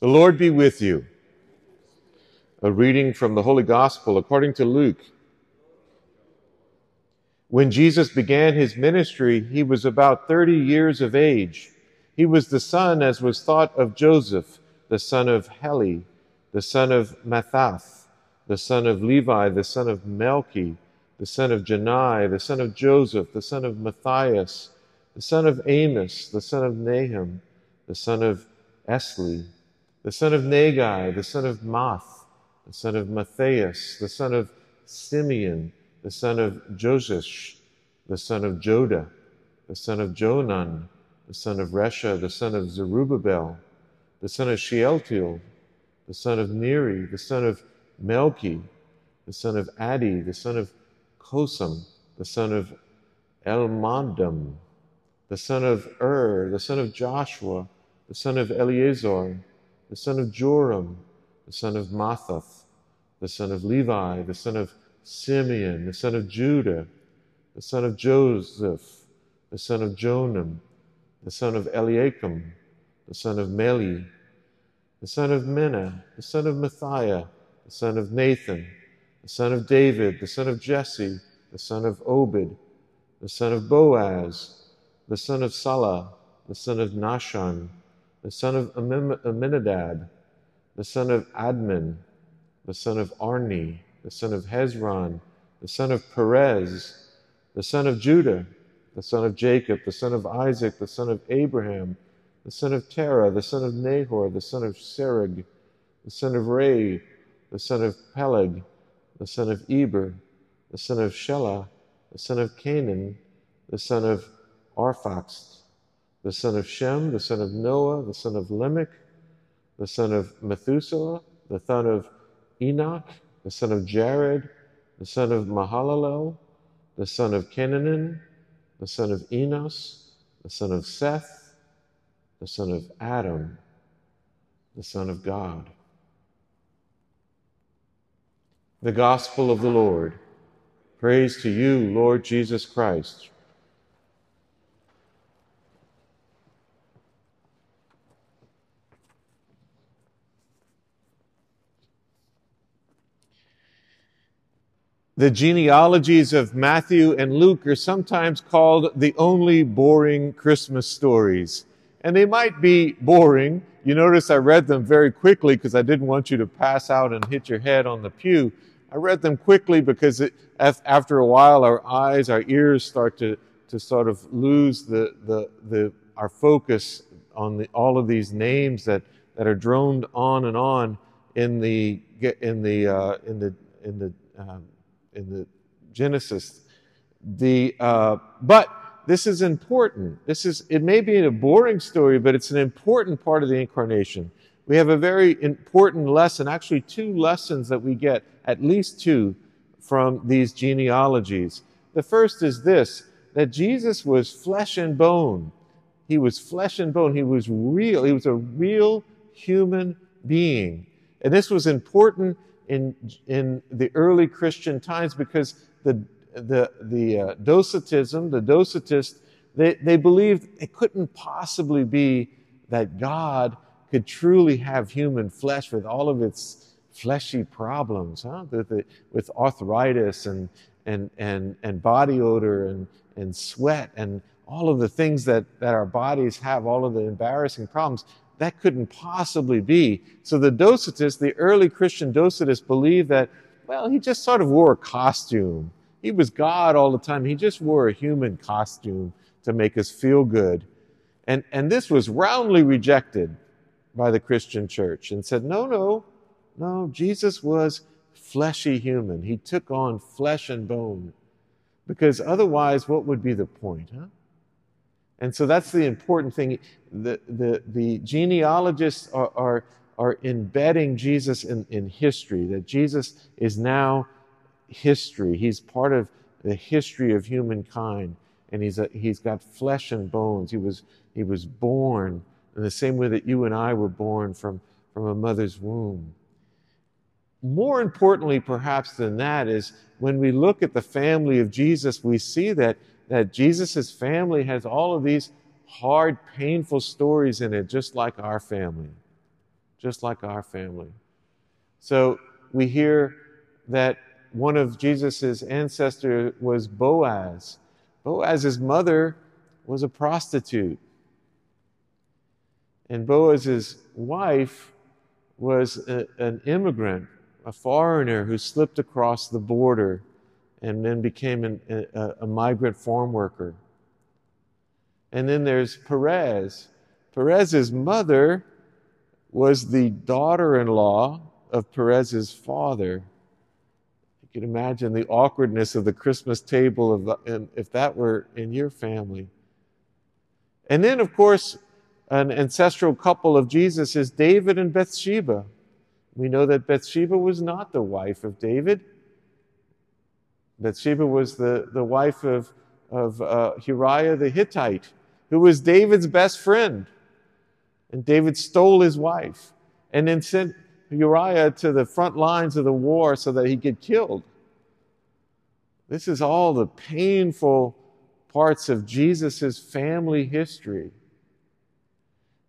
The Lord be with you. A reading from the Holy Gospel according to Luke. When Jesus began his ministry, he was about 30 years of age. He was the son, as was thought, of Joseph, the son of Heli, the son of Matthat, the son of Levi, the son of Melchi, the son of Jannai, the son of Joseph, the son of Matthias, the son of Amos, the son of Nahum, the son of Esli, the son of Naggai, the son of Maath, the son of Matthias, the son of Simeon, the son of Joseph, the son of Joda, the son of Jonan, the son of Resha, the son of Zerubbabel, the son of Shealtiel, the son of Neri, the son of Melchi, the son of Addi, the son of Cosam, the son of Elmadam, the son of Ur, the son of Joshua, the son of Eleazar, the son of Joram, the son of Matthat, the son of Levi, the son of Simeon, the son of Judah, the son of Joseph, the son of Jonam, the son of Eliakim, the son of Meli, the son of Menah, the son of Matthiah, the son of Nathan, the son of David, the son of Jesse, the son of Obed, the son of Boaz, the son of Salah, the son of Nahshon, the son of Amminadab, the son of Admin, the son of Arni, the son of Hezron, the son of Perez, the son of Judah, the son of Jacob, the son of Isaac, the son of Abraham, the son of Terah, the son of Nahor, the son of Serug, the son of Ray, the son of Peleg, the son of Eber, the son of Shelah, the son of Canaan, the son of Arphaxad, the son of Shem, the son of Noah, the son of Lamech, the son of Methuselah, the son of Enoch, the son of Jared, the son of Mahalalel, the son of Kenanan, the son of Enos, the son of Seth, the son of Adam, the son of God. The Gospel of the Lord. Praise to you, Lord Jesus Christ. The genealogies of Matthew and Luke are sometimes called the only boring Christmas stories. And they might be boring. You notice I read them very quickly because I didn't want you to pass out and hit your head on the pew. I read them quickly because it, after a while our eyes, our ears start to, to sort of lose the, the, the, our focus on the, all of these names that, that are droned on and on in the, in the, uh, in the, in the um, in the Genesis. The, uh, but this is important. This is, it may be a boring story, but it's an important part of the incarnation. We have a very important lesson, actually, two lessons that we get, at least two, from these genealogies. The first is this that Jesus was flesh and bone. He was flesh and bone. He was real. He was a real human being. And this was important in, in the early Christian times because the, the, the uh, Docetism, the Docetists, they, they believed it couldn't possibly be that God could truly have human flesh with all of its fleshy problems, huh? with, with arthritis and, and, and, and body odor and, and sweat and all of the things that, that our bodies have, all of the embarrassing problems that couldn't possibly be. So the Docetists, the early Christian Docetists, believed that, well, he just sort of wore a costume. He was God all the time. He just wore a human costume to make us feel good. And, and this was roundly rejected by the Christian church and said, no, no, no, Jesus was fleshy human. He took on flesh and bone. Because otherwise, what would be the point, huh? And so that's the important thing. The, the, the genealogists are, are, are embedding Jesus in, in history, that Jesus is now history. He's part of the history of humankind. And he's, a, he's got flesh and bones. He was, he was born in the same way that you and I were born from, from a mother's womb. More importantly, perhaps, than that, is when we look at the family of Jesus, we see that that Jesus' family has all of these hard, painful stories in it, just like our family. just like our family. So we hear that one of Jesus' ancestors was Boaz. Boaz's mother was a prostitute. And Boaz's wife was a, an immigrant, a foreigner who slipped across the border and then became an, a, a migrant farm worker. And then there's Perez. Perez's mother was the daughter in law of Perez's father. You can imagine the awkwardness of the Christmas table of, if that were in your family. And then, of course, an ancestral couple of Jesus is David and Bathsheba. We know that Bathsheba was not the wife of David. Bathsheba was the, the wife of, of uh, Uriah the Hittite, who was David's best friend. And David stole his wife and then sent Uriah to the front lines of the war so that he get killed. This is all the painful parts of Jesus' family history.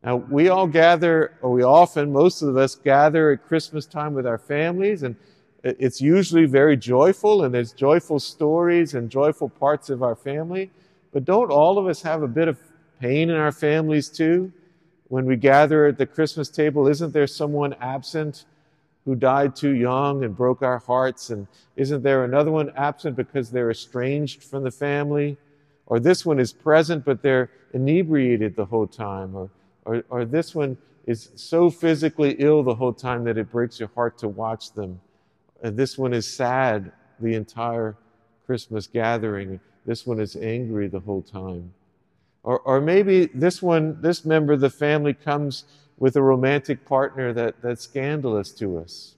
Now, we all gather, or we often, most of us gather at Christmas time with our families, and it's usually very joyful, and there's joyful stories and joyful parts of our family. But don't all of us have a bit of pain in our families too? When we gather at the Christmas table, isn't there someone absent who died too young and broke our hearts? And isn't there another one absent because they're estranged from the family? Or this one is present, but they're inebriated the whole time? Or or, or this one is so physically ill the whole time that it breaks your heart to watch them. And this one is sad the entire Christmas gathering. This one is angry the whole time. Or, or maybe this one, this member of the family comes with a romantic partner that, that's scandalous to us.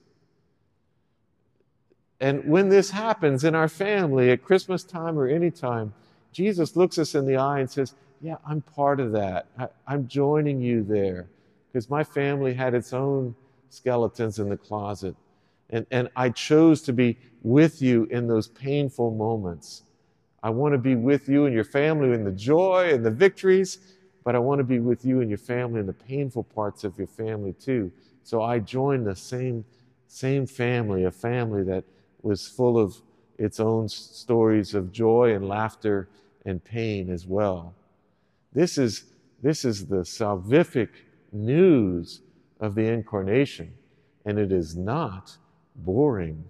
And when this happens in our family at Christmas time or any time, Jesus looks us in the eye and says, yeah, I'm part of that. I, I'm joining you there because my family had its own skeletons in the closet. And, and I chose to be with you in those painful moments. I want to be with you and your family in the joy and the victories, but I want to be with you and your family in the painful parts of your family too. So I joined the same, same family, a family that was full of its own stories of joy and laughter and pain as well. This is, this is the salvific news of the incarnation, and it is not boring.